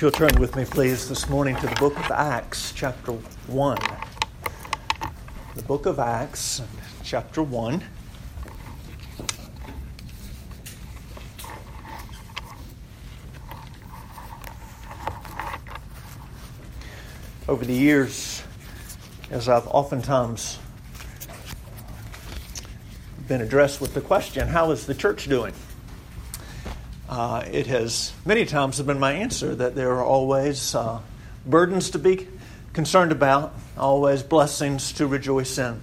If you'll turn with me, please, this morning to the book of Acts, chapter 1. The book of Acts, chapter 1. Over the years, as I've oftentimes been addressed with the question, How is the church doing? Uh, it has many times have been my answer that there are always uh, burdens to be concerned about, always blessings to rejoice in.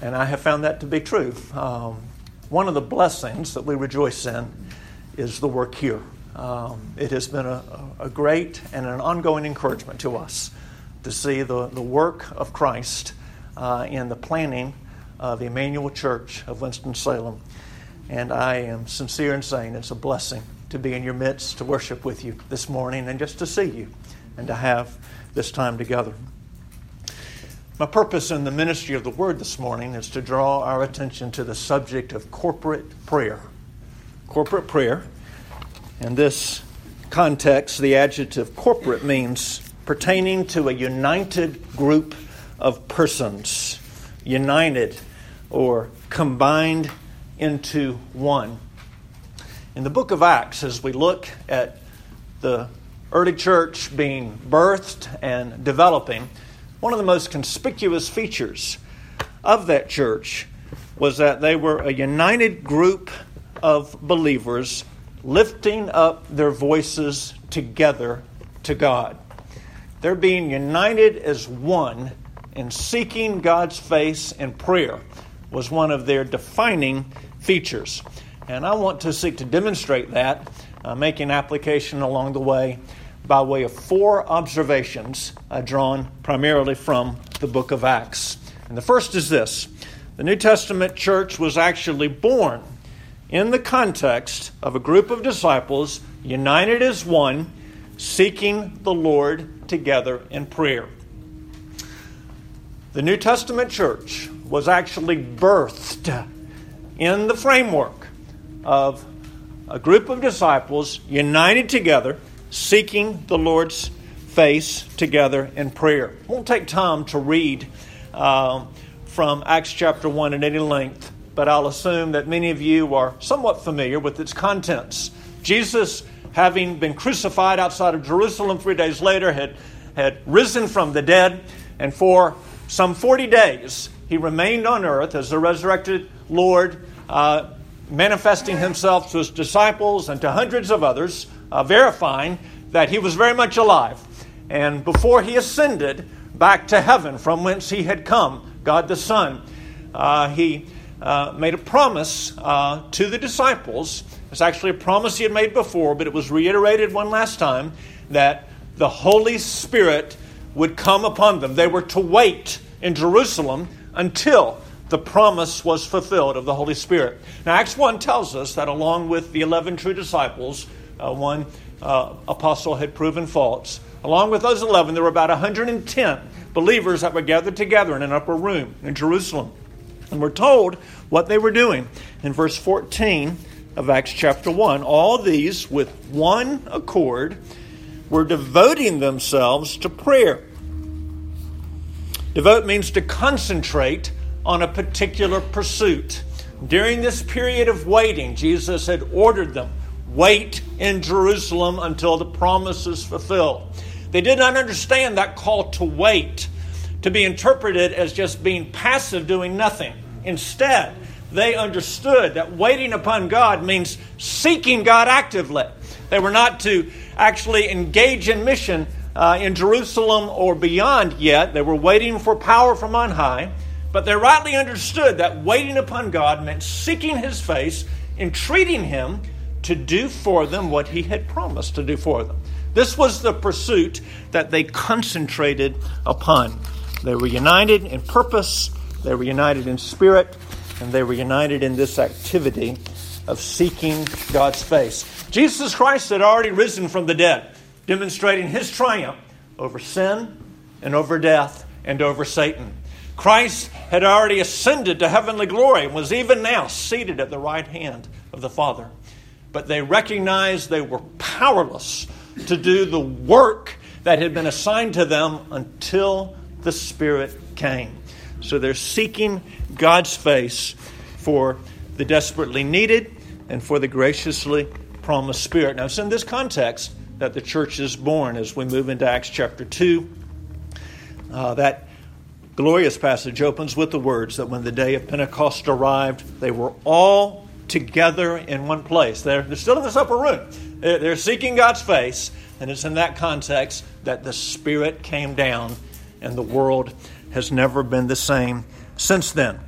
And I have found that to be true. Um, one of the blessings that we rejoice in is the work here. Um, it has been a, a, great and an ongoing encouragement to us to see the, the work of Christ uh, in the planning of the Emmanuel Church of Winston-Salem. And I am sincere in saying it's a blessing to be in your midst, to worship with you this morning, and just to see you and to have this time together. My purpose in the ministry of the Word this morning is to draw our attention to the subject of corporate prayer. Corporate prayer. In this context, the adjective corporate means pertaining to a united group of persons, united or combined into one. In the book of Acts, as we look at the early church being birthed and developing, one of the most conspicuous features of that church was that they were a united group of believers lifting up their voices together to God. They're being united as one in seeking God's face in prayer was one of their defining features. And I want to seek to demonstrate that, uh, making application along the way by way of four observations uh, drawn primarily from the book of Acts. And the first is this the New Testament church was actually born in the context of a group of disciples united as one, seeking the Lord together in prayer. The New Testament church was actually birthed in the framework of a group of disciples united together, seeking the Lord's face together in prayer. Won't take time to read uh, from Acts chapter 1 at any length, but I'll assume that many of you are somewhat familiar with its contents. Jesus, having been crucified outside of Jerusalem three days later, had, had risen from the dead, and for some 40 days he remained on earth as the resurrected Lord, uh, manifesting himself to his disciples and to hundreds of others, uh, verifying that he was very much alive. And before he ascended back to heaven from whence he had come, God the Son, uh, he uh, made a promise uh, to the disciples. It's actually a promise he had made before, but it was reiterated one last time that the Holy Spirit would come upon them. They were to wait in Jerusalem until the promise was fulfilled of the Holy Spirit. Now, Acts 1 tells us that along with the 11 true disciples, uh, one uh, apostle had proven false. Along with those 11, there were about 110 believers that were gathered together in an upper room in Jerusalem. And we're told what they were doing. In verse 14 of Acts chapter 1, all these, with one accord, were devoting themselves to prayer Devote means to concentrate on a particular pursuit. During this period of waiting, Jesus had ordered them wait in Jerusalem until the promise is fulfilled. They did not understand that call to wait to be interpreted as just being passive, doing nothing. Instead, they understood that waiting upon God means seeking God actively. They were not to actually engage in mission uh, in Jerusalem or beyond yet. They were waiting for power from on high, but they rightly understood that waiting upon God meant seeking His face, entreating Him to do for them what He had promised to do for them. This was the pursuit that they concentrated upon. They were united in purpose, they were united in spirit, and they were united in this activity of seeking God's face. Jesus Christ had already risen from the dead demonstrating his triumph over sin and over death and over Satan. Christ had already ascended to heavenly glory and was even now seated at the right hand of the Father. But they recognized they were powerless to do the work that had been assigned to them until the Spirit came. So they're seeking God's face for the desperately needed and for the graciously promised Spirit. Now, it's in this context that the church is born as we move into Acts chapter 2. Uh, that glorious passage opens with the words that when the day of Pentecost arrived, they were all together in one place. They're, they're still in this upper room. They're, they're seeking God's face, and it's in that context that the Spirit came down, and the world has never been the same since then.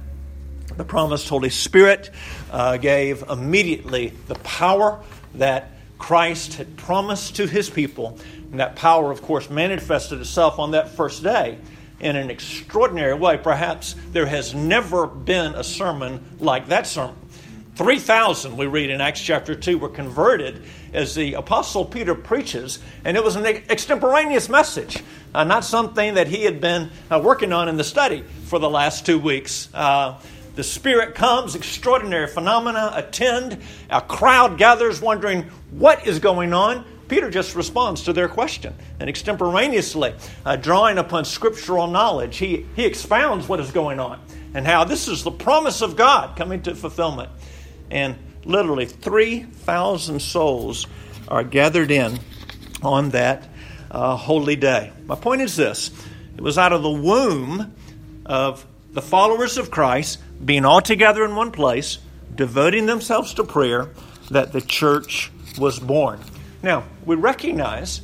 The promised Holy Spirit uh, gave immediately the power that Christ had promised to his people. And that power, of course, manifested itself on that first day in an extraordinary way. Perhaps there has never been a sermon like that sermon. 3,000, we read in Acts chapter 2, were converted as the Apostle Peter preaches, and it was an extemporaneous message, uh, not something that he had been uh, working on in the study for the last two weeks. Uh, the Spirit comes, extraordinary phenomena attend, a crowd gathers wondering what is going on. Peter just responds to their question and extemporaneously, uh, drawing upon scriptural knowledge, he, he expounds what is going on and how this is the promise of God coming to fulfillment. And literally 3,000 souls are gathered in on that uh, holy day. My point is this it was out of the womb of the followers of Christ being all together in one place, devoting themselves to prayer, that the church was born. Now, we recognize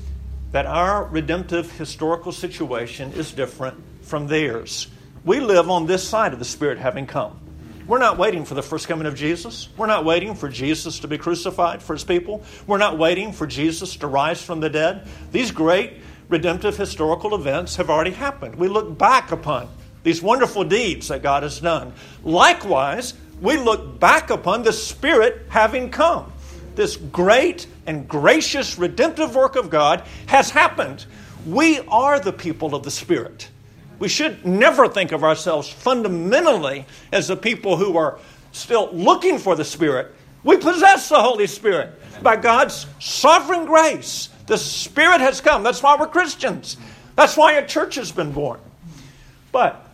that our redemptive historical situation is different from theirs. We live on this side of the Spirit having come. We're not waiting for the first coming of Jesus. We're not waiting for Jesus to be crucified for his people. We're not waiting for Jesus to rise from the dead. These great redemptive historical events have already happened. We look back upon these wonderful deeds that God has done. Likewise, we look back upon the Spirit having come. This great and gracious redemptive work of God has happened. We are the people of the Spirit. We should never think of ourselves fundamentally as the people who are still looking for the Spirit. We possess the Holy Spirit by God's sovereign grace. The Spirit has come. That's why we're Christians. That's why a church has been born. But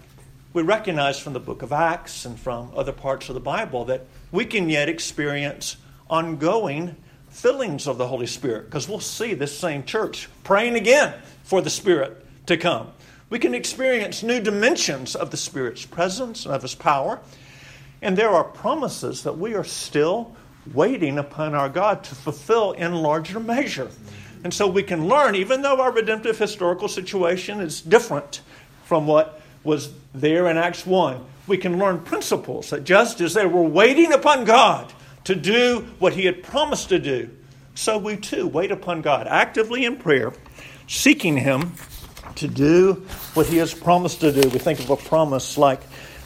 we recognize from the book of Acts and from other parts of the Bible that we can yet experience ongoing fillings of the Holy Spirit because we'll see this same church praying again for the Spirit to come. We can experience new dimensions of the Spirit's presence and of His power. And there are promises that we are still waiting upon our God to fulfill in larger measure. And so we can learn, even though our redemptive historical situation is different from what was there in Acts 1, we can learn principles that just as they were waiting upon God to do what He had promised to do, so we too wait upon God actively in prayer, seeking Him to do what He has promised to do. We think of a promise like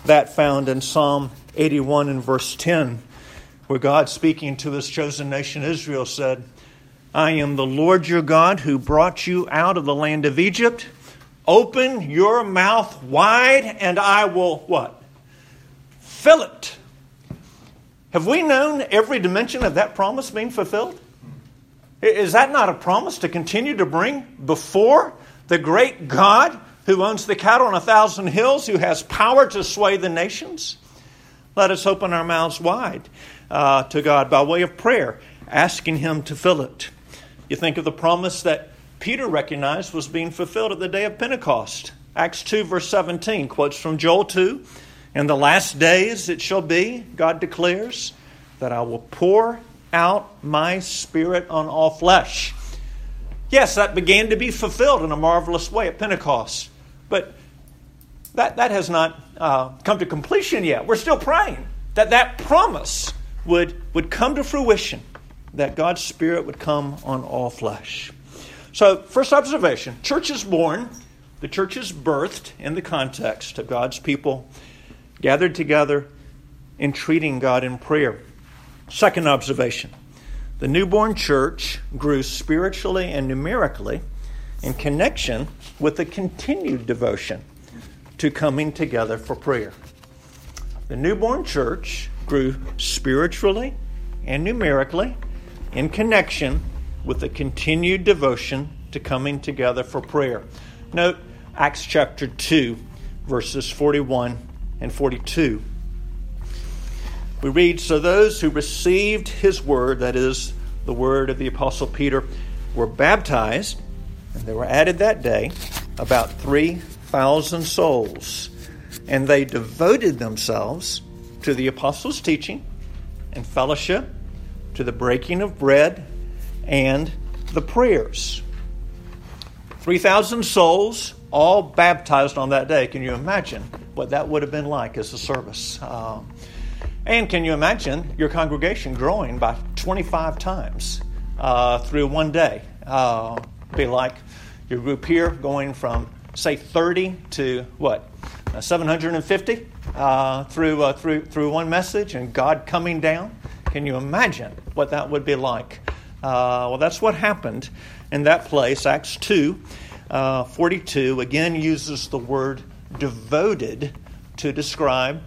that found in Psalm 81 and verse 10, where God, speaking to His chosen nation Israel, said, I am the Lord your God who brought you out of the land of Egypt. Open your mouth wide, and I will what? Fill it. Have we known every dimension of that promise being fulfilled? Is that not a promise to continue to bring before the great God who owns the cattle on a thousand hills, who has power to sway the nations? Let us open our mouths wide uh, to God by way of prayer, asking Him to fill it. You think of the promise that Peter recognized was being fulfilled at the day of Pentecost. Acts 2, verse 17 quotes from Joel 2 In the last days it shall be, God declares, that I will pour out my spirit on all flesh. Yes, that began to be fulfilled in a marvelous way at Pentecost. But that, that has not uh, come to completion yet. We're still praying that that promise would, would come to fruition, that God's Spirit would come on all flesh. So, first observation church is born, the church is birthed in the context of God's people gathered together entreating God in prayer. Second observation the newborn church grew spiritually and numerically in connection with the continued devotion to coming together for prayer. The newborn church grew spiritually and numerically in connection with a continued devotion to coming together for prayer. Note Acts chapter 2, verses 41 and 42. We read So those who received his word, that is, the word of the Apostle Peter, were baptized, and there were added that day about 3,000 souls. And they devoted themselves to the apostles' teaching and fellowship, to the breaking of bread, and the prayers. 3,000 souls, all baptized on that day. Can you imagine what that would have been like as a service? Uh, and can you imagine your congregation growing by 25 times uh, through one day? Uh, be like your group here going from, say, 30 to what? Uh, 750 uh, through, uh, through, through one message and God coming down. Can you imagine what that would be like? Uh, well, that's what happened in that place. Acts 2 uh, 42 again uses the word devoted to describe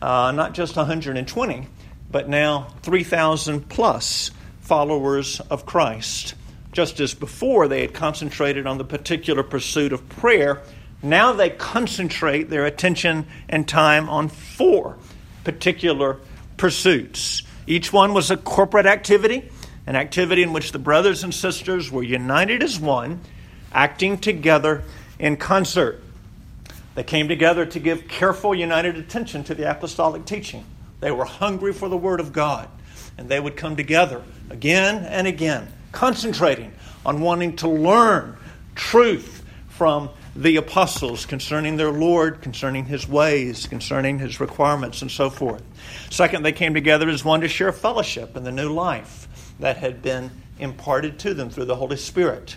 uh, not just 120, but now 3,000 plus followers of Christ. Just as before they had concentrated on the particular pursuit of prayer, now they concentrate their attention and time on four particular pursuits. Each one was a corporate activity, an activity in which the brothers and sisters were united as one, acting together in concert. They came together to give careful, united attention to the apostolic teaching. They were hungry for the Word of God, and they would come together again and again, concentrating on wanting to learn truth from the apostles concerning their Lord, concerning his ways, concerning his requirements, and so forth. Second, they came together as one to share fellowship in the new life that had been imparted to them through the Holy Spirit.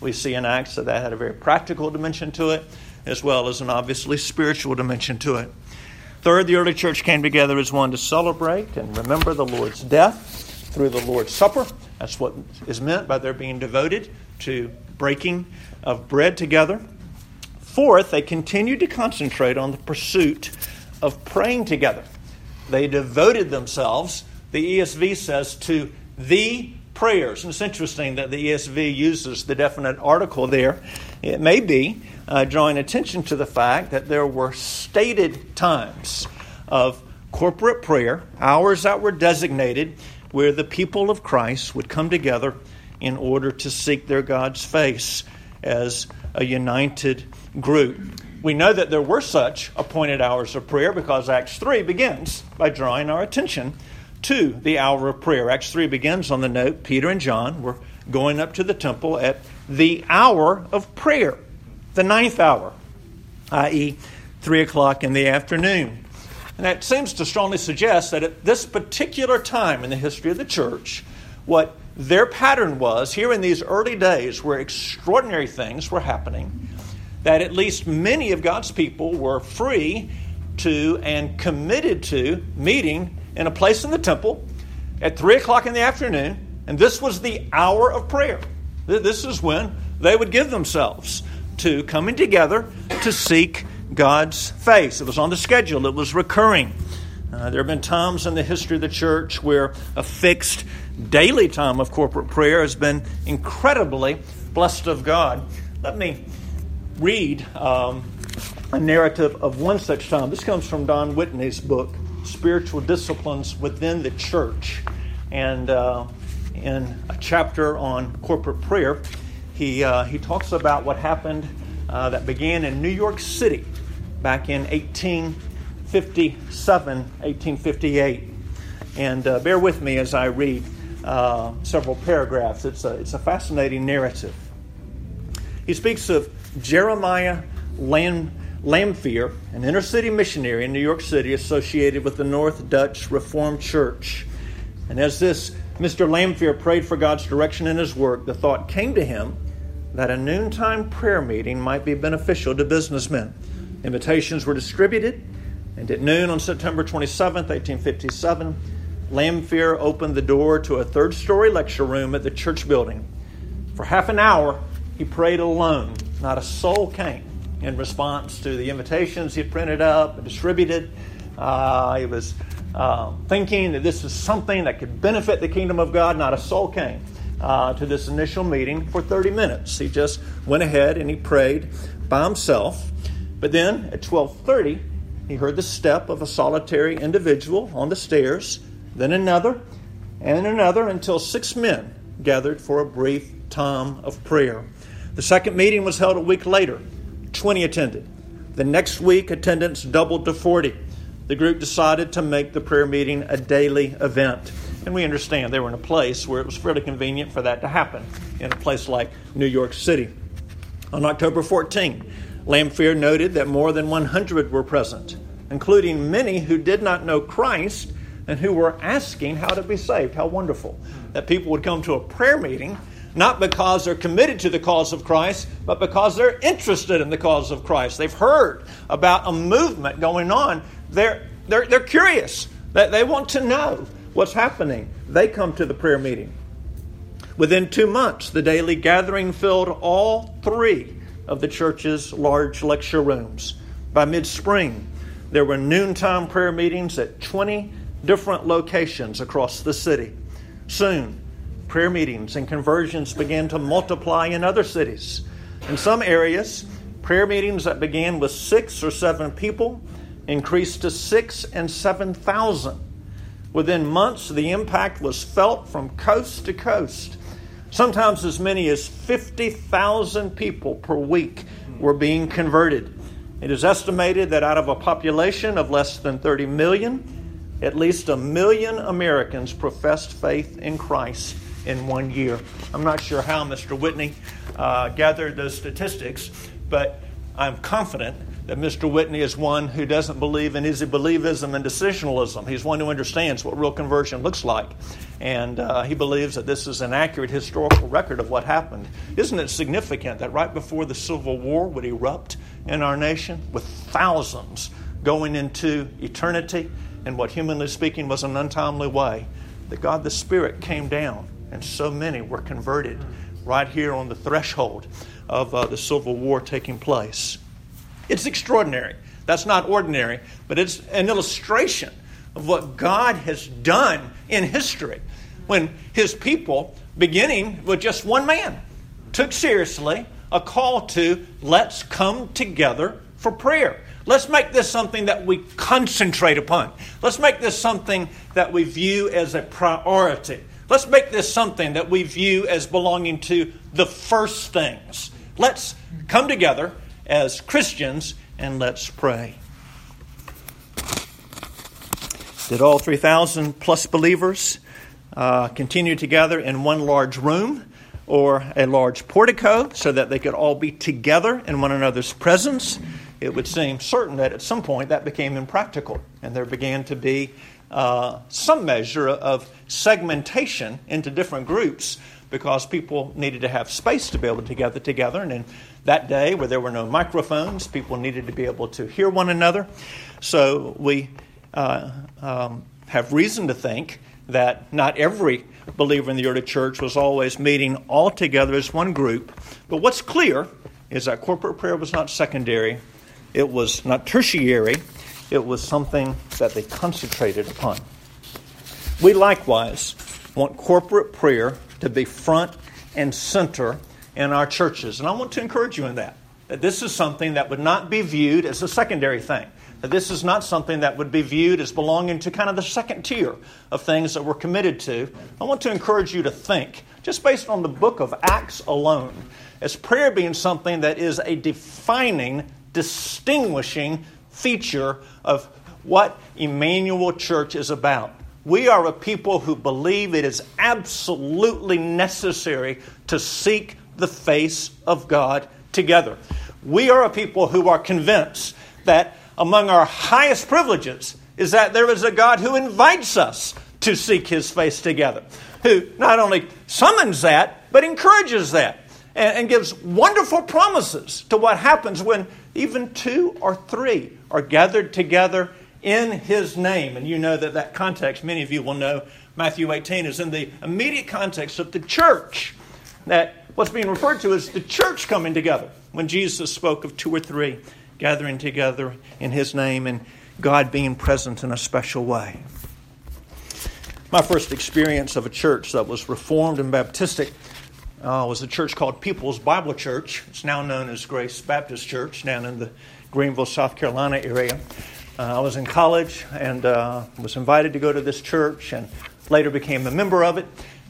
We see in Acts that that had a very practical dimension to it, as well as an obviously spiritual dimension to it. Third, the early church came together as one to celebrate and remember the Lord's death through the Lord's Supper. That's what is meant by their being devoted to breaking of bread together. Fourth, they continued to concentrate on the pursuit of praying together. They devoted themselves, the ESV says, to the prayers. And it's interesting that the ESV uses the definite article there. It may be uh, drawing attention to the fact that there were stated times of corporate prayer, hours that were designated, where the people of Christ would come together in order to seek their God's face as a united group. We know that there were such appointed hours of prayer because Acts 3 begins by drawing our attention to the hour of prayer. Acts 3 begins on the note Peter and John were going up to the temple at the hour of prayer, the ninth hour, i.e., 3 o'clock in the afternoon. And that seems to strongly suggest that at this particular time in the history of the church, what their pattern was here in these early days where extraordinary things were happening that at least many of God's people were free to and committed to meeting in a place in the temple at 3 o'clock in the afternoon, and this was the hour of prayer. This is when they would give themselves to coming together to seek God's face. It was on the schedule, it was recurring. Uh, there have been times in the history of the church where a fixed daily time of corporate prayer has been incredibly blessed of God. Let me read um, a narrative of one such time. This comes from Don Whitney's book, Spiritual Disciplines Within the Church. And uh, in a chapter on corporate prayer, he, uh, he talks about what happened uh, that began in New York City back in 1857, 1858. And uh, bear with me as I read uh, several paragraphs. It's a, it's a fascinating narrative. He speaks of Jeremiah Lam, Lanphier, an inner city missionary in New York City associated with the North Dutch Reformed Church. And as this Mr. Lanphier prayed for God's direction in his work, the thought came to him that a noontime prayer meeting might be beneficial to businessmen. Invitations were distributed, and at noon on September 27, 1857, Lanphier opened the door to a third story lecture room at the church building. For half an hour, he prayed alone not a soul came in response to the invitations he printed up and distributed. Uh, he was uh, thinking that this was something that could benefit the kingdom of God. Not a soul came. uh, to this initial meeting for 30 minutes. He just went ahead and he prayed by himself. But then at 12:30, he heard the step of a solitary individual on the stairs, then another, and another until six men gathered for a brief time of prayer. The second meeting was held a week later. 20 attended. The next week, attendance doubled to 40. The group decided to make the prayer meeting a daily event. And we understand they were in a place where it was fairly convenient for that to happen, in a place like New York City. On October 14, Lanphier noted that more than 100 were present, including many who did not know Christ and who were asking how to be saved. How wonderful that people would come to a prayer meeting not because they're committed to the cause of Christ, but because they're interested in the cause of Christ. They've heard about a movement going on. They're, they're, they're curious. They, they want to know what's happening. They come to the prayer meeting. Within two months, the daily gathering filled all three of the church's large lecture rooms. By mid spring, there were noontime prayer meetings at 20 different locations across the city. Soon, prayer meetings and conversions began to multiply in other cities. In some areas, prayer meetings that began with six or seven people increased to six and seven thousand. Within months, the impact was felt from coast to coast. Sometimes as many as 50,000 people per week were being converted. It is estimated that out of a population of less than 30 million, at least a million Americans professed faith in Christ in one year. I'm not sure how Mr. Whitney uh, gathered those statistics, but I'm confident that Mr. Whitney is one who doesn't believe in easy believism and decisionalism. He's one who understands what real conversion looks like. And uh, he believes that this is an accurate historical record of what happened. Isn't it significant that right before the Civil War would erupt in our nation, with thousands going into eternity in what, humanly speaking, was an untimely way, that God the Spirit came down and so many were converted right here on the threshold of uh, the Civil War taking place. It's extraordinary. That's not ordinary, but it's an illustration of what God has done in history when his people, beginning with just one man, took seriously a call to let's come together for prayer. Let's make this something that we concentrate upon. Let's make this something that we view as a priority. Let's make this something that we view as belonging to the first things. Let's come together as Christians and let's pray. Did all 3,000 plus believers uh, continue together in one large room or a large portico so that they could all be together in one another's presence? It would seem certain that at some point that became impractical and there began to be uh, some measure of segmentation into different groups because people needed to have space to be able to gather together. And in that day, where there were no microphones, people needed to be able to hear one another. So we uh, um, have reason to think that not every believer in the early church was always meeting all together as one group. But what's clear is that corporate prayer was not secondary, it was not tertiary, it was something that they concentrated upon. We likewise want corporate prayer to be front and center in our churches. And I want to encourage you in that. That this is something that would not be viewed as a secondary thing. That this is not something that would be viewed as belonging to kind of the second tier of things that we're committed to. I want to encourage you to think, just based on the book of Acts alone, as prayer being something that is a defining, distinguishing feature of what Emmanuel Church is about. We are a people who believe it is absolutely necessary to seek the face of God together. We are a people who are convinced that among our highest privileges is that there is a God who invites us to seek his face together, who not only summons that, but encourages that and, and gives wonderful promises to what happens when even two or three are gathered together in his name. And you know that that context, many of you will know, Matthew 18 is in the immediate context of the church. That what's being referred to is the church coming together. When Jesus spoke of two or three gathering together in his name and God being present in a special way. My first experience of a church that was Reformed and Baptistic uh, was a church called People's Bible Church. It's now known as Grace Baptist Church down in the Greenville, South Carolina area. Uh, I was in college and uh, was invited to go to this church and later became a member of it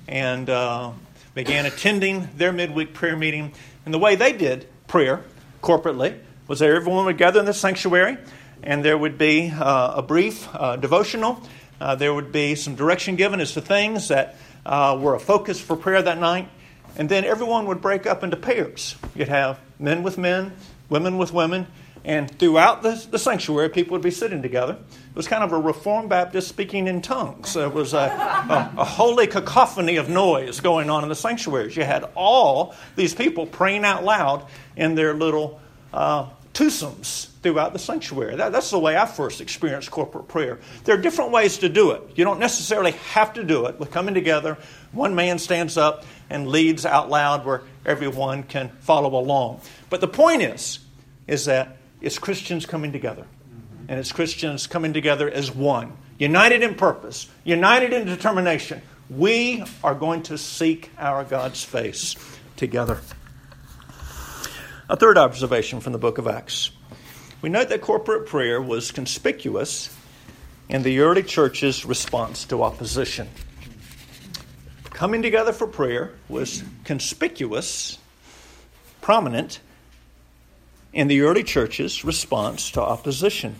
and uh, began attending their midweek prayer meeting. And the way they did prayer corporately was that everyone would gather in the sanctuary and there would be uh, a brief uh, devotional uh, there would be some direction given as to things that were a focus for prayer that night. And then everyone would break up into pairs. You'd have men with men, women with women, and throughout the, the sanctuary, people would be sitting together. It was kind of a Reformed Baptist speaking in tongues. There was a, a, a holy cacophony of noise going on in the sanctuaries. You had all these people praying out loud in their little uh, twosomes throughout the sanctuary. That, that's the way I first experienced corporate prayer. There are different ways to do it. You don't necessarily have to do it with coming together. One man stands up and leads out loud where everyone can follow along. But the point is, is that it's Christians coming together. And it's Christians coming together as one, united in purpose, united in determination. We are going to seek our God's face together. A third observation from the book of Acts. We note that corporate prayer was conspicuous in the early church's response to opposition. Coming together for prayer was conspicuous, prominent in the early church's response to opposition.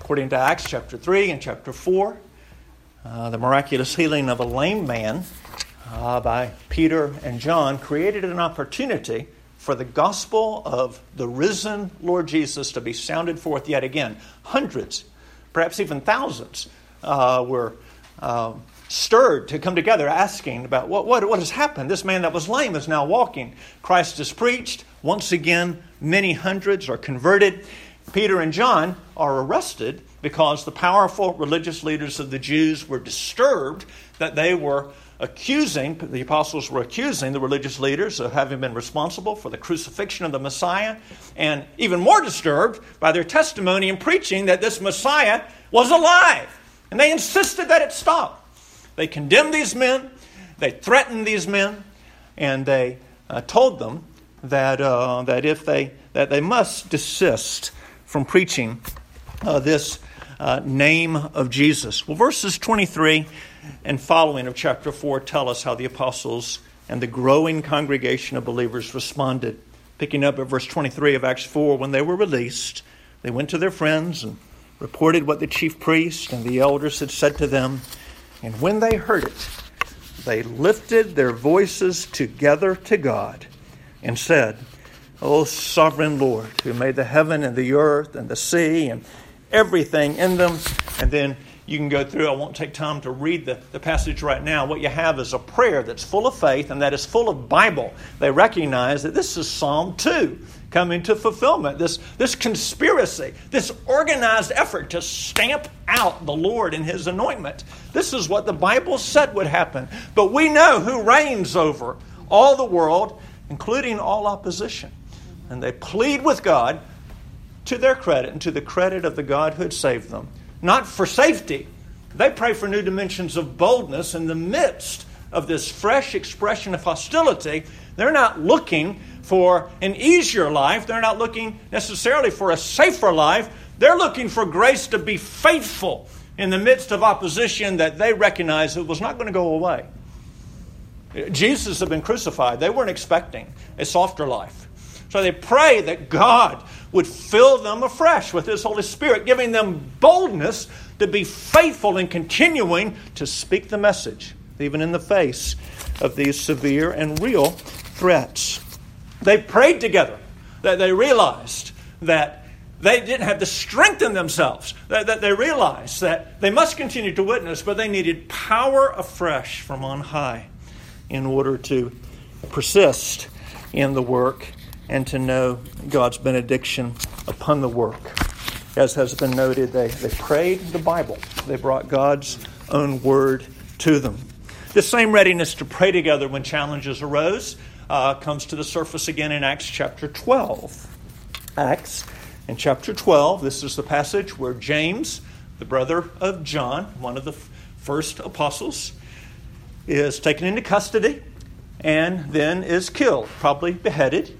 According to Acts chapter 3 and chapter 4, uh, the miraculous healing of a lame man uh, by Peter and John created an opportunity for the gospel of the risen Lord Jesus to be sounded forth yet again. Hundreds, perhaps even thousands, uh, were uh, stirred to come together asking about what, what, what has happened. This man that was lame is now walking. Christ is preached. Once again, many hundreds are converted. Peter and John are arrested because the powerful religious leaders of the Jews were disturbed that they were accusing, the apostles were accusing the religious leaders of having been responsible for the crucifixion of the Messiah, and even more disturbed by their testimony and preaching that this Messiah was alive. And they insisted that it stop. They condemned these men, they threatened these men, and they uh, told them that, uh, that if they that they must desist from preaching uh, this uh, name of Jesus. Well, verses 23 and following of chapter 4 tell us how the apostles and the growing congregation of believers responded. Picking up at verse 23 of Acts 4, when they were released, they went to their friends and reported what the chief priest and the elders had said to them. And when they heard it, they lifted their voices together to God and said, O sovereign Lord, who made the heaven and the earth and the sea and everything in them. And then you can go through. I won't take time to read the, the passage right now. What you have is a prayer that's full of faith and that is full of Bible. They recognize that this is Psalm 2 coming to fulfillment. This, this conspiracy, this organized effort to stamp out the Lord and His anointment. This is what the Bible said would happen. But we know who reigns over all the world, including all opposition. And they plead with God to their credit and to the credit of the God who had saved them not for safety. They pray for new dimensions of boldness in the midst of this fresh expression of hostility. They're not looking for an easier life. They're not looking necessarily for a safer life. They're looking for grace to be faithful in the midst of opposition that they recognize it was not going to go away. Jesus had been crucified. They weren't expecting a softer life. So they pray that God would fill them afresh with His Holy Spirit, giving them boldness to be faithful in continuing to speak the message, even in the face of these severe and real threats. They prayed together, that they realized that they didn't have the strength in themselves, that, that they realized that they must continue to witness, but they needed power afresh from on high in order to persist in the work and to know God's benediction upon the work. As has been noted, they, they prayed the Bible, they brought God's own word to them. The same readiness to pray together when challenges arose uh, comes to the surface again in Acts chapter 12. Acts in chapter 12, this is the passage where James, the brother of John, one of the first apostles, is taken into custody and then is killed, probably beheaded.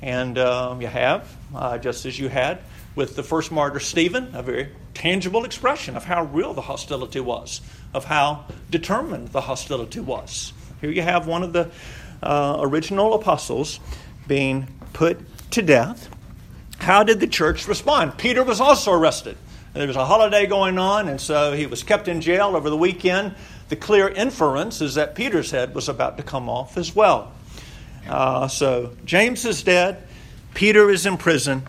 And um, you have, uh, just as you had with the first martyr Stephen, a very tangible expression of how real the hostility was, of how determined the hostility was. Here you have one of the uh, original apostles being put to death. How did the church respond? Peter was also arrested. There was a holiday going on, and so he was kept in jail over the weekend. The clear inference is that Peter's head was about to come off as well. Uh, so James is dead, Peter is in prison.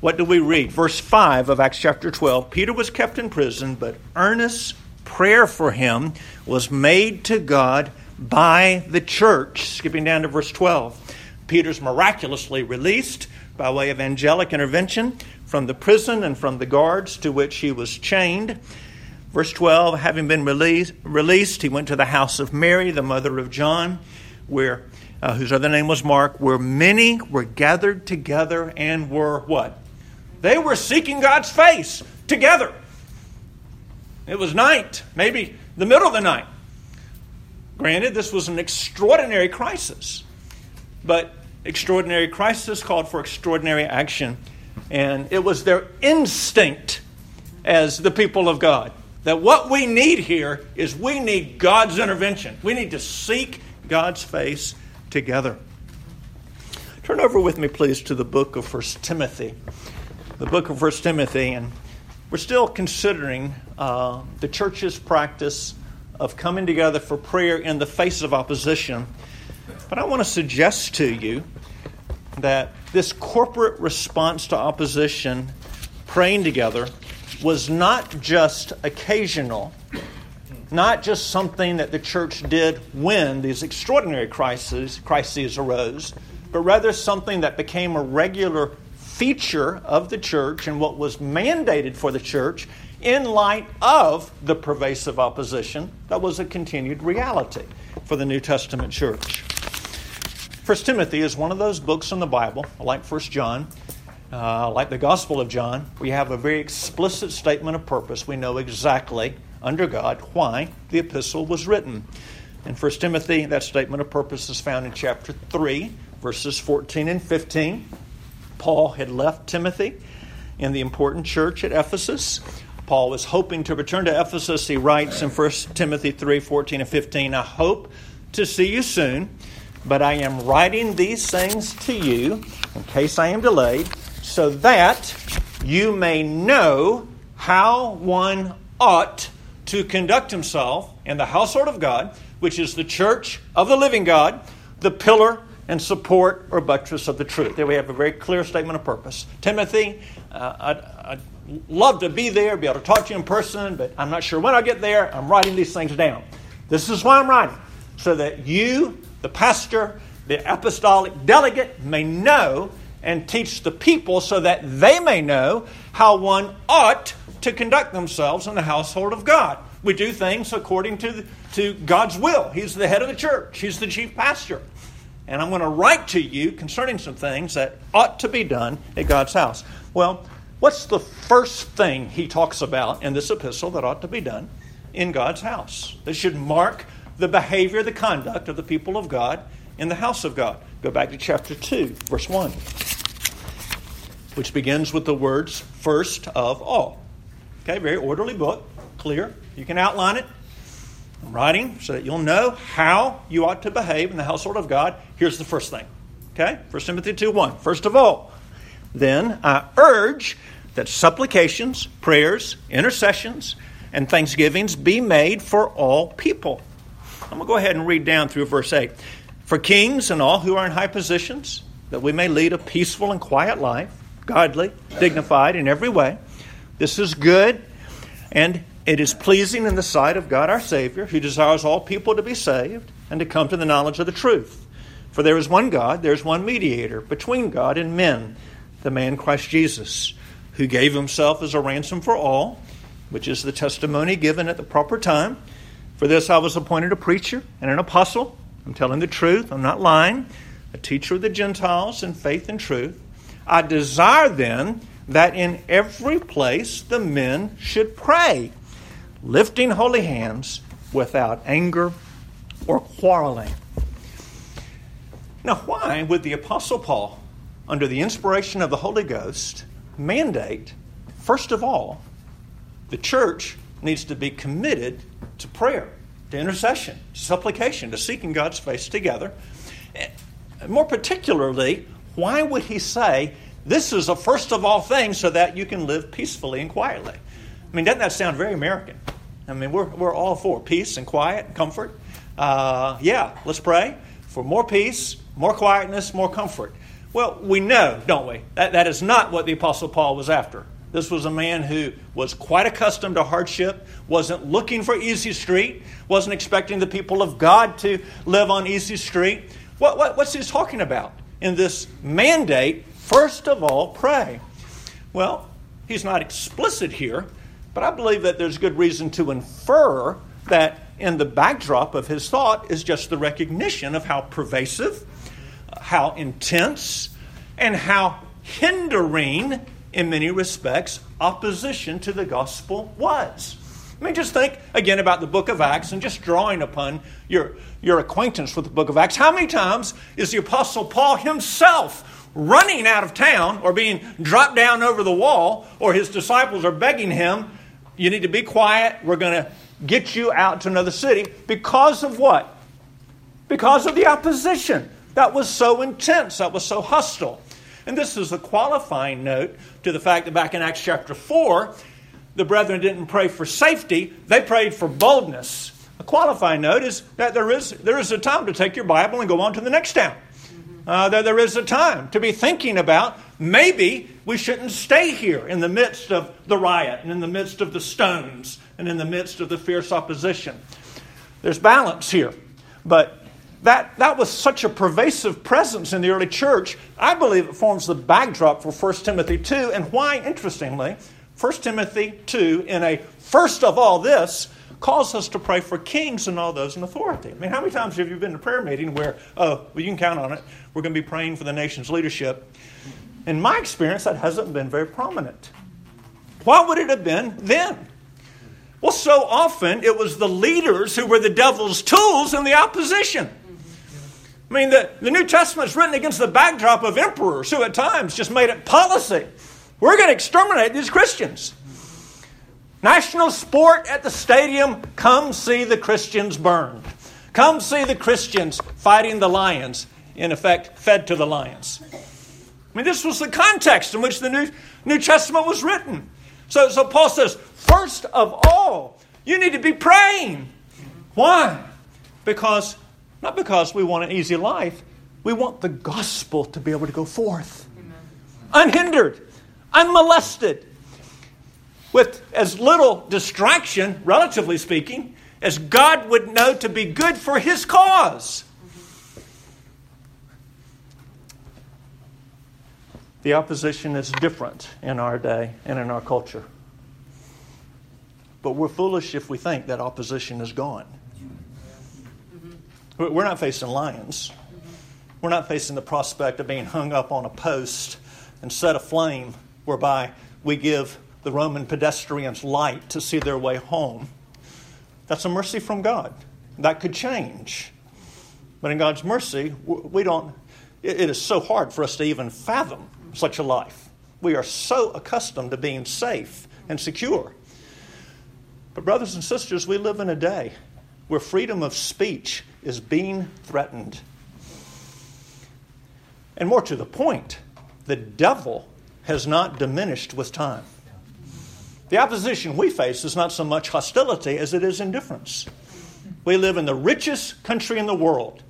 What do we read? Verse 5 of Acts chapter 12 Peter was kept in prison, but earnest prayer for him was made to God by the church. Skipping down to verse 12. Peter's miraculously released by way of angelic intervention from the prison and from the guards to which he was chained. Verse 12, having been released, released he went to the house of Mary, the mother of John, where, uh, whose other name was Mark, where many were gathered together and were what? They were seeking God's face together. It was night, maybe the middle of the night. Granted, this was an extraordinary crisis, but extraordinary crisis called for extraordinary action. And it was their instinct as the people of God that what we need here is we need God's intervention. We need to seek God's face together. Turn over with me, please, to the book of First Timothy. The book of First Timothy, and we're still considering uh, the church's practice of coming together for prayer in the face of opposition. But I want to suggest to you that this corporate response to opposition, praying together, was not just occasional, not just something that the church did when these extraordinary crises, crises arose, but rather something that became a regular feature of the church and what was mandated for the church in light of the pervasive opposition that was a continued reality for the New Testament church. First Timothy is one of those books in the Bible, like First John, uh, like the Gospel of John, we have a very explicit statement of purpose. We know exactly, under God, why the epistle was written. In 1 Timothy, that statement of purpose is found in chapter 3, verses 14 and 15. Paul had left Timothy in the important church at Ephesus. Paul was hoping to return to Ephesus. He writes in 1 Timothy 3 14 and 15, I hope to see you soon, but I am writing these things to you in case I am delayed so that you may know how one ought to conduct himself in the household of God, which is the church of the living God, the pillar and support or buttress of the truth. There we have a very clear statement of purpose. Timothy, uh, I'd, I'd, love to be there, be able to talk to you in person, but I'm not sure when I'll get there. I'm writing these things down. This is why I'm writing, so that you, the pastor, the apostolic delegate, may know and teach the people so that they may know how one ought to conduct themselves in the household of God. We do things according to, to God's will. He's the head of the church, He's the chief pastor. And I'm going to write to you concerning some things that ought to be done at God's house. Well, what's the first thing he talks about in this epistle that ought to be done in God's house? That should mark the behavior, the conduct of the people of God in the house of God. Go back to chapter 2, verse 1 which begins with the words first of all. Okay, very orderly book, clear. You can outline it. I'm writing so that you'll know how you ought to behave in the household of God. Here's the first thing. Okay? 1 Timothy 2 1. First of all, then I urge that supplications, prayers, intercessions, and thanksgivings be made for all people. I'm going to go ahead and read down through verse 8. For kings and all who are in high positions, that we may lead a peaceful and quiet life godly, dignified in every way. This is good, and it is pleasing in the sight of God our Savior, who desires all people to be saved and to come to the knowledge of the truth. For there is one God, there is one mediator between God and men, the man Christ Jesus, who gave himself as a ransom for all, which is the testimony given at the proper time. For this I was appointed a preacher and an apostle. I'm telling the truth, I'm not lying, a teacher of the Gentiles in faith and truth. I desire then that in every place the men should pray, lifting holy hands without anger or quarreling. Now, why would the Apostle Paul, under the inspiration of the Holy Ghost, mandate, first of all, the church needs to be committed to prayer, to intercession, to supplication, to seeking God's face together? More particularly, why would he say this is a first of all thing so that you can live peacefully and quietly? I mean, doesn't that sound very American? I mean, we're, we're all for peace and quiet and comfort. Uh, yeah, let's pray for more peace, more quietness, more comfort. Well, we know, don't we? That, that is not what the Apostle Paul was after. This was a man who was quite accustomed to hardship, wasn't looking for easy street, wasn't expecting the people of God to live on easy street. What, what, what's he talking about in this mandate? First of all, pray. Well, he's not explicit here, but I believe that there's good reason to infer that in the backdrop of his thought is just the recognition of how pervasive, uh, how intense, and how hindering, in many respects, opposition to the gospel was. I mean, just think again about the book of Acts and just drawing upon your, your acquaintance with the book of Acts. How many times is the Apostle Paul himself running out of town or being dropped down over the wall, or his disciples are begging him, You need to be quiet. We're going to get you out to another city because of what? Because of the opposition. That was so intense, that was so hostile. And this is a qualifying note to the fact that back in Acts chapter 4, the brethren didn't pray for safety, they prayed for boldness. A qualifying note is that there is, there is a time to take your Bible and go on to the next town. Uh, that there is a time to be thinking about maybe we shouldn't stay here in the midst of the riot and in the midst of the stones and in the midst of the fierce opposition. There's balance here. But that, that was such a pervasive presence in the early church, I believe it forms the backdrop for 1 Timothy 2. And why, interestingly, 1 Timothy 2, in a first of all this, calls us to pray for kings and all those in authority. I mean, how many times have you been in a prayer meeting where, oh, well, you can count on it, we're going to be praying for the nation's leadership? In my experience, that hasn't been very prominent. Why would it have been then? Well, so often it was the leaders who were the devil's tools in the opposition. I mean, the, the New Testament is written against the backdrop of emperors who at times just made it policy we're going to exterminate these Christians. National sport at the stadium come see the Christians burned. Come see the Christians fighting the lions, in effect, fed to the lions. I mean, this was the context in which the New, New Testament was written. So, so Paul says, first of all, you need to be praying. Why? Because, not because we want an easy life, we want the gospel to be able to go forth Amen. unhindered unmolested, with as little distraction, relatively speaking, as God would know to be good for his cause. The opposition is different in our day and in our culture. But we're foolish if we think that opposition is gone. We're not facing lions. We're not facing the prospect of being hung up on a post and set aflame whereby we give the Roman pedestrians light to see their way home. That's a mercy from God. That could change. But in God's mercy, we don't, it is so hard for us to even fathom such a life. We are so accustomed to being safe and secure. But, brothers and sisters, we live in a day where freedom of speech is being threatened. And more to the point, the devil has not diminished with time. The opposition we face is not so much hostility as it is indifference. We live in the richest country in the world.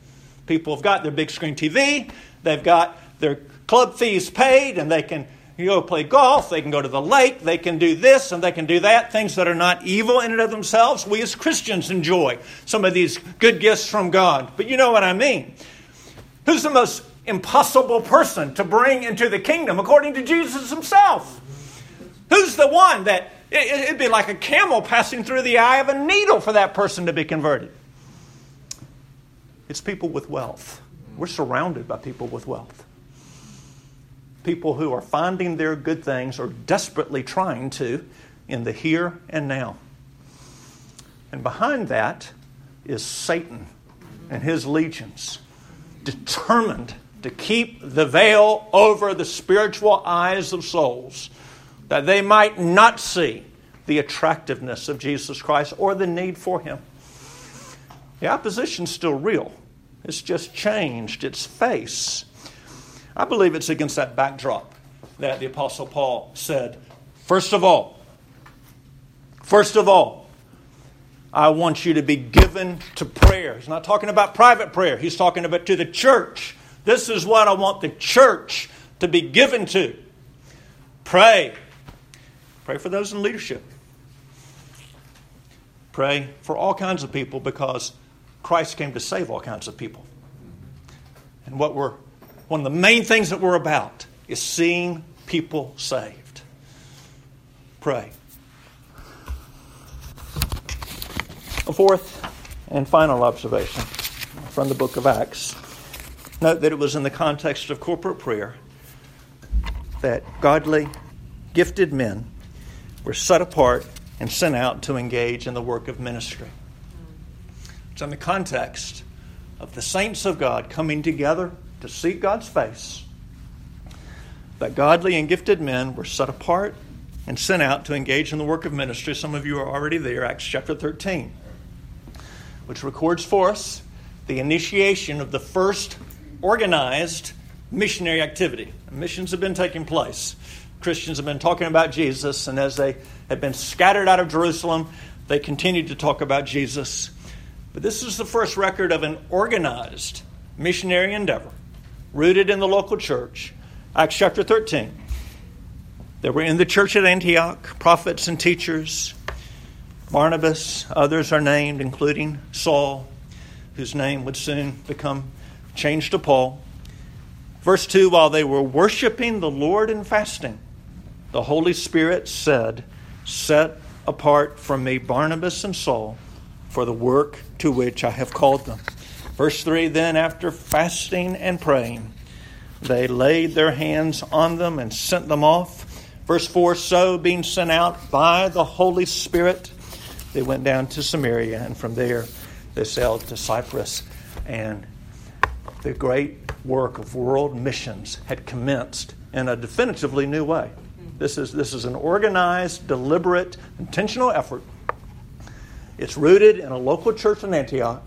People have got their big screen TV, they've got their club fees paid, and they can go play golf, they can go to the lake, they can do this and they can do that, things that are not evil in and of themselves. We as Christians enjoy some of these good gifts from God. But you know what I mean. Who's the most impossible person to bring into the kingdom, according to Jesus himself. Who's the one that it'd be like a camel passing through the eye of a needle for that person to be converted? It's people with wealth. We're surrounded by people with wealth. People who are finding their good things or desperately trying to in the here and now. And behind that is Satan and his legions, determined to keep the veil over the spiritual eyes of souls, that they might not see the attractiveness of Jesus Christ or the need for him. The opposition's still real. It's just changed its face. I believe it's against that backdrop that the Apostle Paul said, First of all, first of all, I want you to be given to prayer. He's not talking about private prayer, he's talking about to the church. This is what I want the church to be given to. Pray. Pray for those in leadership. Pray for all kinds of people because Christ came to save all kinds of people. And what we're one of the main things that we're about is seeing people saved. Pray. A fourth and final observation from the book of Acts. Note that it was in the context of corporate prayer that godly, gifted men were set apart and sent out to engage in the work of ministry. It's in the context of the saints of God coming together to seek God's face that godly and gifted men were set apart and sent out to engage in the work of ministry. Some of you are already there, Acts chapter 13, which records for us the initiation of the first organized missionary activity. Missions have been taking place. Christians have been talking about Jesus, and as they have been scattered out of Jerusalem, they continued to talk about Jesus. But this is the first record of an organized missionary endeavor rooted in the local church Acts chapter 13. There were in the church at Antioch prophets and teachers. Barnabas, others are named, including Saul, whose name would soon become changed to Paul. Verse 2 While they were worshiping the Lord and fasting, the Holy Spirit said, Set apart from me Barnabas and Saul for the work to which I have called them. Verse 3 Then, after fasting and praying, they laid their hands on them and sent them off. Verse 4 So, being sent out by the Holy Spirit, they went down to Samaria, and from there they sailed to Cyprus. And the great work of world missions had commenced in a definitively new way. This is, this is an organized, deliberate, intentional effort. It's rooted in a local church in Antioch.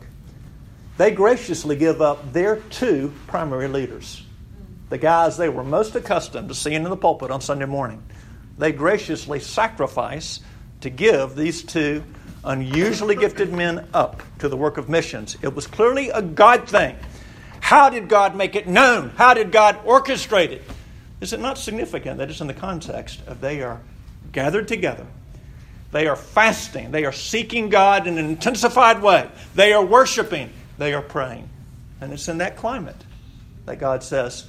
They graciously give up their two primary leaders the guys they were most accustomed to seeing in the pulpit on Sunday morning. They graciously sacrifice to give these two unusually gifted men up to the work of missions. It was clearly a God thing. How did God make it known? How did God orchestrate it? Is it not significant that it's in the context of they are gathered together? They are fasting. They are seeking God in an intensified way. They are worshiping. They are praying. And it's in that climate that God says,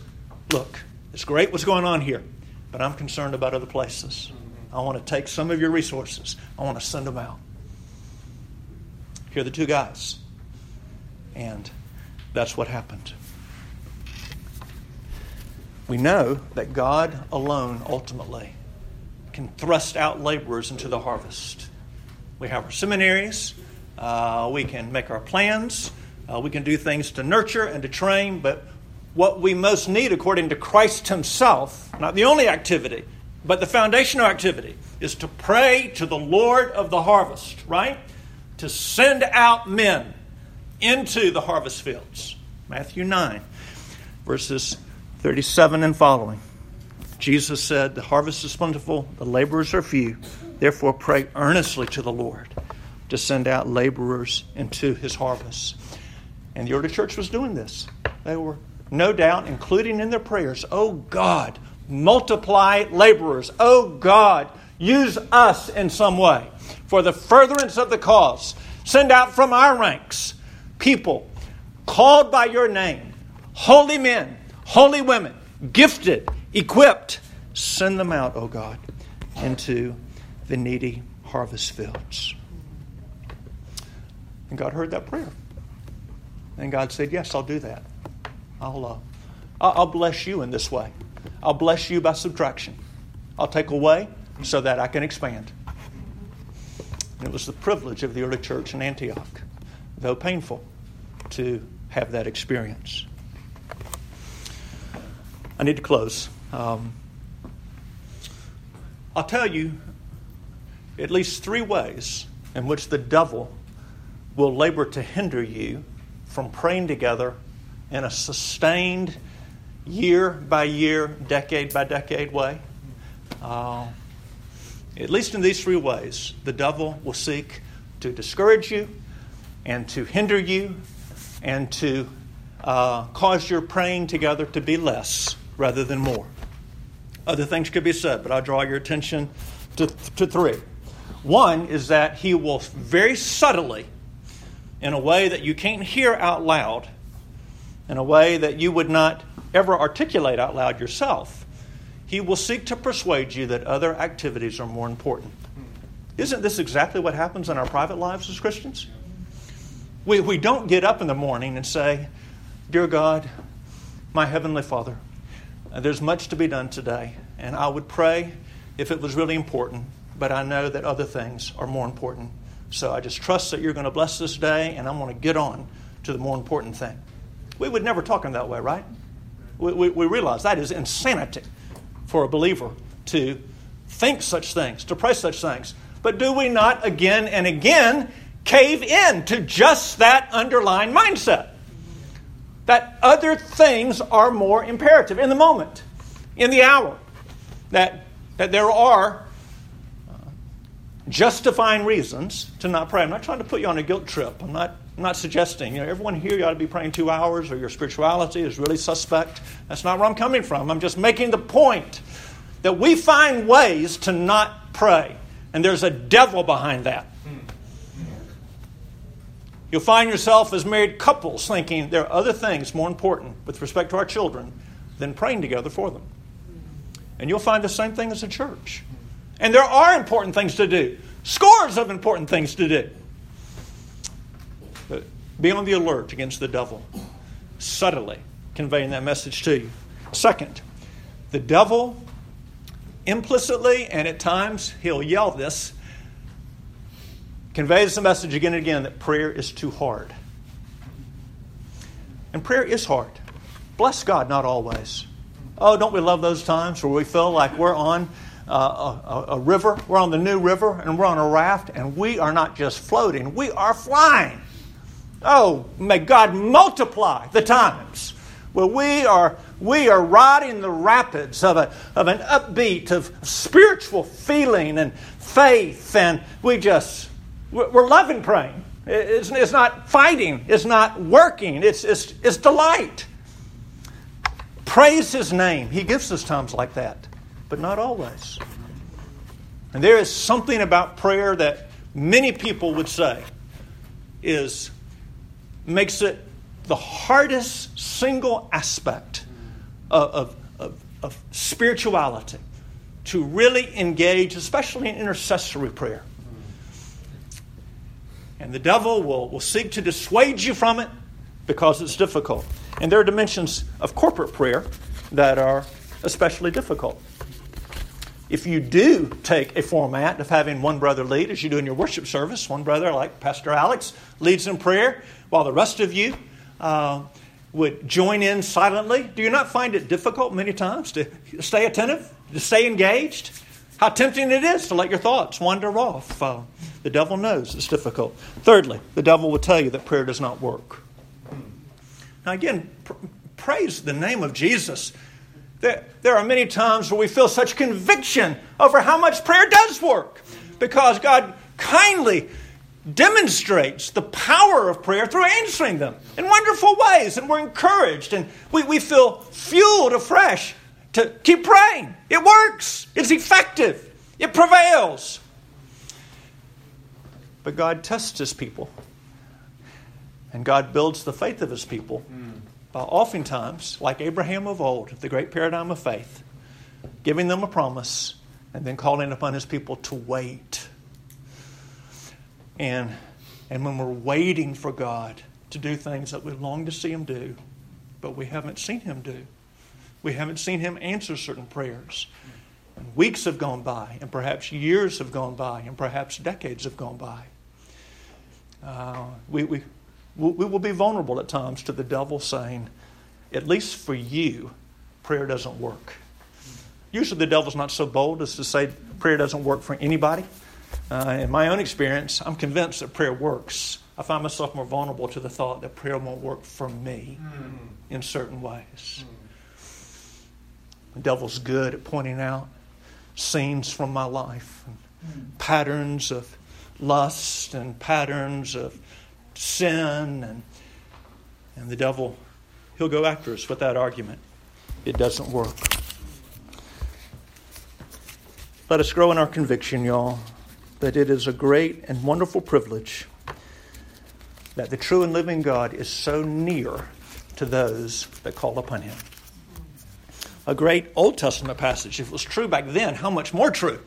look, it's great what's going on here, but I'm concerned about other places. I want to take some of your resources, I want to send them out. Here are the two guys. And that's what happened. We know that God alone ultimately can thrust out laborers into the harvest. We have our seminaries, uh, we can make our plans, uh, we can do things to nurture and to train, but what we most need according to Christ Himself, not the only activity, but the foundational activity, is to pray to the Lord of the harvest, right? To send out men into the harvest fields. Matthew 9, verses 37 and following. Jesus said, The harvest is plentiful, the laborers are few. Therefore, pray earnestly to the Lord to send out laborers into his harvest. And the early church was doing this. They were no doubt, including in their prayers, Oh God, multiply laborers. Oh God, use us in some way for the furtherance of the cause. Send out from our ranks people called by your name, holy men, holy women, gifted, equipped. Send them out, oh God, into the needy harvest fields. And God heard that prayer. And God said, Yes, I'll do that. I'll, uh, I'll bless you in this way. I'll bless you by subtraction. I'll take away so that I can expand. And it was the privilege of the early church in Antioch, though painful, to have that experience. I need to close. Um, I'll tell you at least three ways in which the devil will labor to hinder you from praying together in a sustained, year by year, decade by decade way. Uh, at least in these three ways, the devil will seek to discourage you and to hinder you and to uh, cause your praying together to be less rather than more. Other things could be said, but I'll draw your attention to, to three. One is that he will very subtly, in a way that you can't hear out loud, in a way that you would not ever articulate out loud yourself, he will seek to persuade you that other activities are more important. Isn't this exactly what happens in our private lives as Christians? We, we don't get up in the morning and say, Dear God, my Heavenly Father, there's much to be done today, and I would pray if it was really important, but I know that other things are more important. So I just trust that you're going to bless this day, and I'm going to get on to the more important thing. We would never talk in that way, right? We, we, we realize that is insanity for a believer to think such things, to pray such things. But do we not again and again cave in to just that underlying mindset? That other things are more imperative in the moment, in the hour. That, that there are uh, justifying reasons to not pray. I'm not trying to put you on a guilt trip. I'm not I'm not suggesting, you know, everyone here, you ought to be praying two hours or your spirituality is really suspect. That's not where I'm coming from. I'm just making the point that we find ways to not pray, and there's a devil behind that. You'll find yourself as married couples thinking there are other things more important with respect to our children than praying together for them. And you'll find the same thing as a church. And there are important things to do, scores of important things to do. But be on the alert against the devil, subtly conveying that message to you. Second, the devil implicitly, and at times he'll yell this, conveys the message again and again that prayer is too hard. And prayer is hard. Bless God, not always. Oh, don't we love those times where we feel like we're on uh, a, a, river, we're on the new river, and we're on a raft, and we are not just floating, we are flying. Oh, may God multiply the times where we are, we are riding the rapids of, a, of an upbeat, of spiritual feeling and faith, and we just, we're loving praying. It's, not fighting, it's not working, it's, it's, it's delight. Praise His name. He gives us times like that, but not always. And there is something about prayer that many people would say is makes it the hardest single aspect of, of, of, spirituality to really engage, especially in intercessory prayer. And the devil will, will seek to dissuade you from it because it's difficult. And there are dimensions of corporate prayer that are especially difficult. If you do take a format of having one brother lead, as you do in your worship service, one brother, like Pastor Alex, leads in prayer, while the rest of you uh, would join in silently, do you not find it difficult many times to stay attentive, to stay engaged? How tempting it is to let your thoughts wander off. Uh, the devil knows it's difficult. Thirdly, the devil will tell you that prayer does not work. Now, again, pr- praise the name of Jesus. There, there are many times where we feel such conviction over how much prayer does work because God kindly demonstrates the power of prayer through answering them in wonderful ways. And we're encouraged and we, we feel fueled afresh to keep praying. It works, it's effective, it prevails. But God tests his people. And God builds the faith of his people. by oftentimes, like Abraham of old, the great paradigm of faith, giving them a promise and then calling upon his people to wait and, and when we're waiting for God to do things that we long to see Him do, but we haven't seen Him do, we haven't seen Him answer certain prayers. And weeks have gone by, and perhaps years have gone by, and perhaps decades have gone by. Uh, we, we, we will be vulnerable at times to the devil saying, at least for you, prayer doesn't work. Usually the devil's not so bold as to say prayer doesn't work for anybody. Uh, in my own experience, I'm convinced that prayer works. I find myself more vulnerable to the thought that prayer won't work for me mm. in certain ways. Mm. The devil's good at pointing out scenes from my life, mm. patterns of lust and patterns of sin, and, and the devil, he'll go after us with that argument. It doesn't work. Let us grow in our conviction, y'all, that it is a great and wonderful privilege that the true and living God is so near to those that call upon him. A great Old Testament passage. If it was true back then, how much more true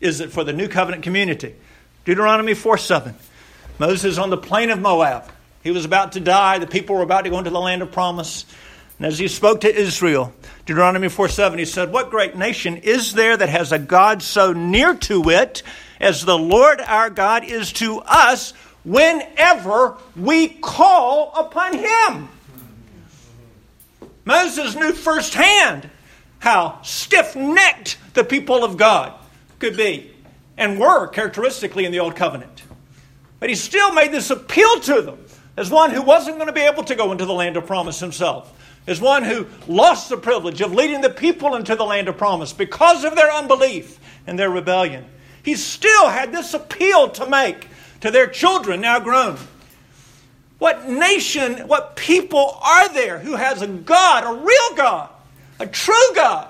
is it for the new covenant community? Deuteronomy 4 7. Moses on the plain of Moab. He was about to die. The people were about to go into the land of promise. And as he spoke to Israel, Deuteronomy 4 7, he said, What great nation is there that has a God so near to it as the Lord our God is to us whenever we call upon him? Moses knew firsthand how stiff necked the people of God could be and were characteristically in the Old Covenant. But he still made this appeal to them as one who wasn't going to be able to go into the land of promise himself, as one who lost the privilege of leading the people into the land of promise because of their unbelief and their rebellion. He still had this appeal to make to their children now grown. What nation, what people are there who has a God, a real God, a true God,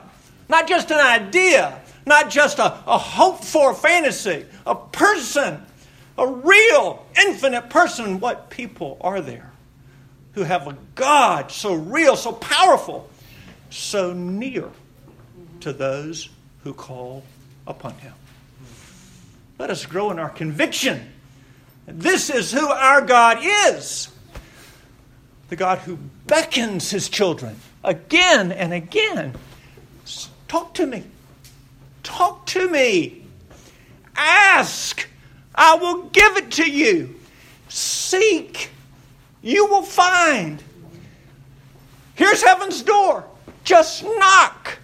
not just an idea, not just a, a hope for fantasy, a person, a real, infinite person. What people are there who have a God so real, so powerful, so near to those who call upon Him? Let us grow in our conviction. This is who our God is the God who beckons His children again and again. Talk to me. Talk to me. Ask. I will give it to you. Seek. You will find. Here's heaven's door. Just knock.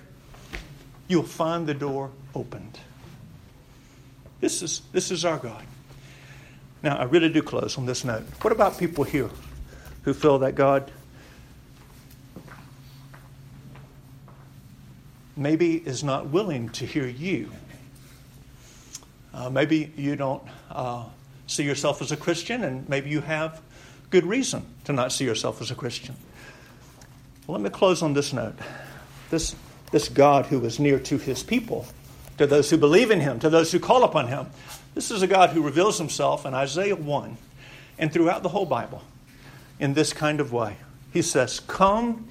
You'll find the door opened. This is, this is our God. Now, I really do close on this note. What about people here who feel that God maybe is not willing to hear you. Uh, maybe you don't uh, see yourself as a Christian, and maybe you have good reason to not see yourself as a Christian. Well, let me close on this note. This, this God who is near to his people, to those who believe in him, to those who call upon him, this is a God who reveals himself in Isaiah 1 and throughout the whole Bible in this kind of way. He says, Come,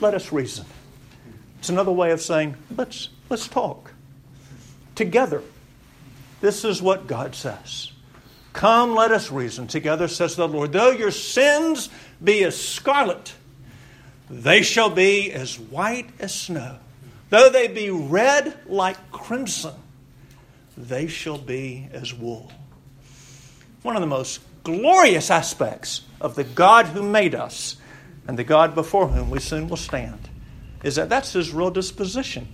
let us reason. It's another way of saying, let's, let's talk together. This is what God says. Come, let us reason together, says the Lord. Though your sins be as scarlet, they shall be as white as snow. Though they be red like crimson, they shall be as wool. One of the most glorious aspects of the God who made us and the God before whom we soon will stand is that that's his real disposition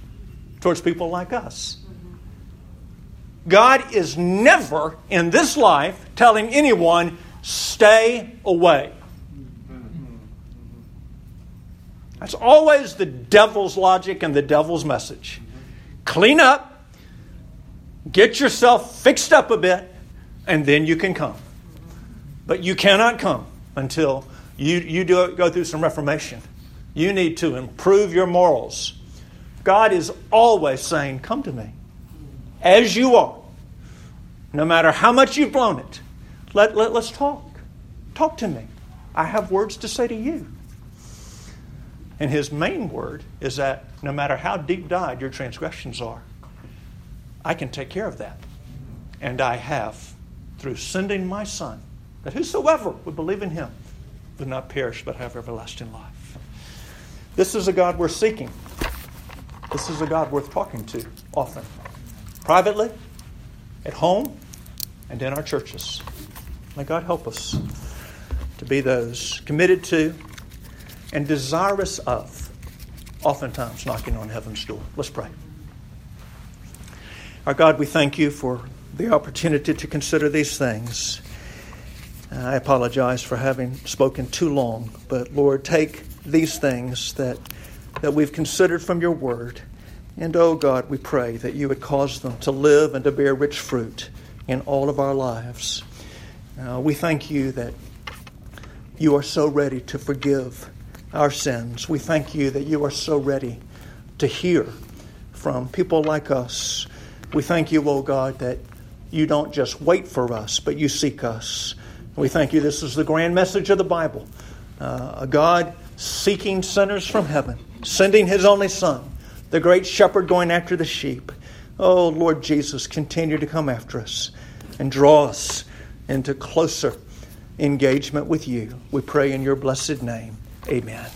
towards people like us. God is never in this life telling anyone, stay away. That's always the devil's logic and the devil's message. Clean up, get yourself fixed up a bit, and then you can come. But you cannot come until you, you do, go through some reformation. You need to improve your morals. God is always saying, Come to me as you are, no matter how much you've blown it. Let, let, let's talk. Talk to me. I have words to say to you. And his main word is that no matter how deep dyed your transgressions are, I can take care of that. And I have through sending my Son, that whosoever would believe in him would not perish but have everlasting life. This is a God we're seeking. This is a God worth talking to often, privately, at home, and in our churches. May God help us to be those committed to and desirous of, oftentimes knocking on heaven's door. Let's pray. Our God, we thank you for the opportunity to consider these things. I apologize for having spoken too long, but Lord, take these things that, that we've considered from your word, and oh God, we pray that you would cause them to live and to bear rich fruit in all of our lives. Uh, we thank you that you are so ready to forgive our sins. We thank you that you are so ready to hear from people like us. We thank you, oh God, that you don't just wait for us, but you seek us. We thank you. This is the grand message of the Bible uh, a God seeking sinners from heaven, sending his only Son, the great shepherd going after the sheep. Oh, Lord Jesus, continue to come after us and draw us into closer engagement with you. We pray in your blessed name. Amen.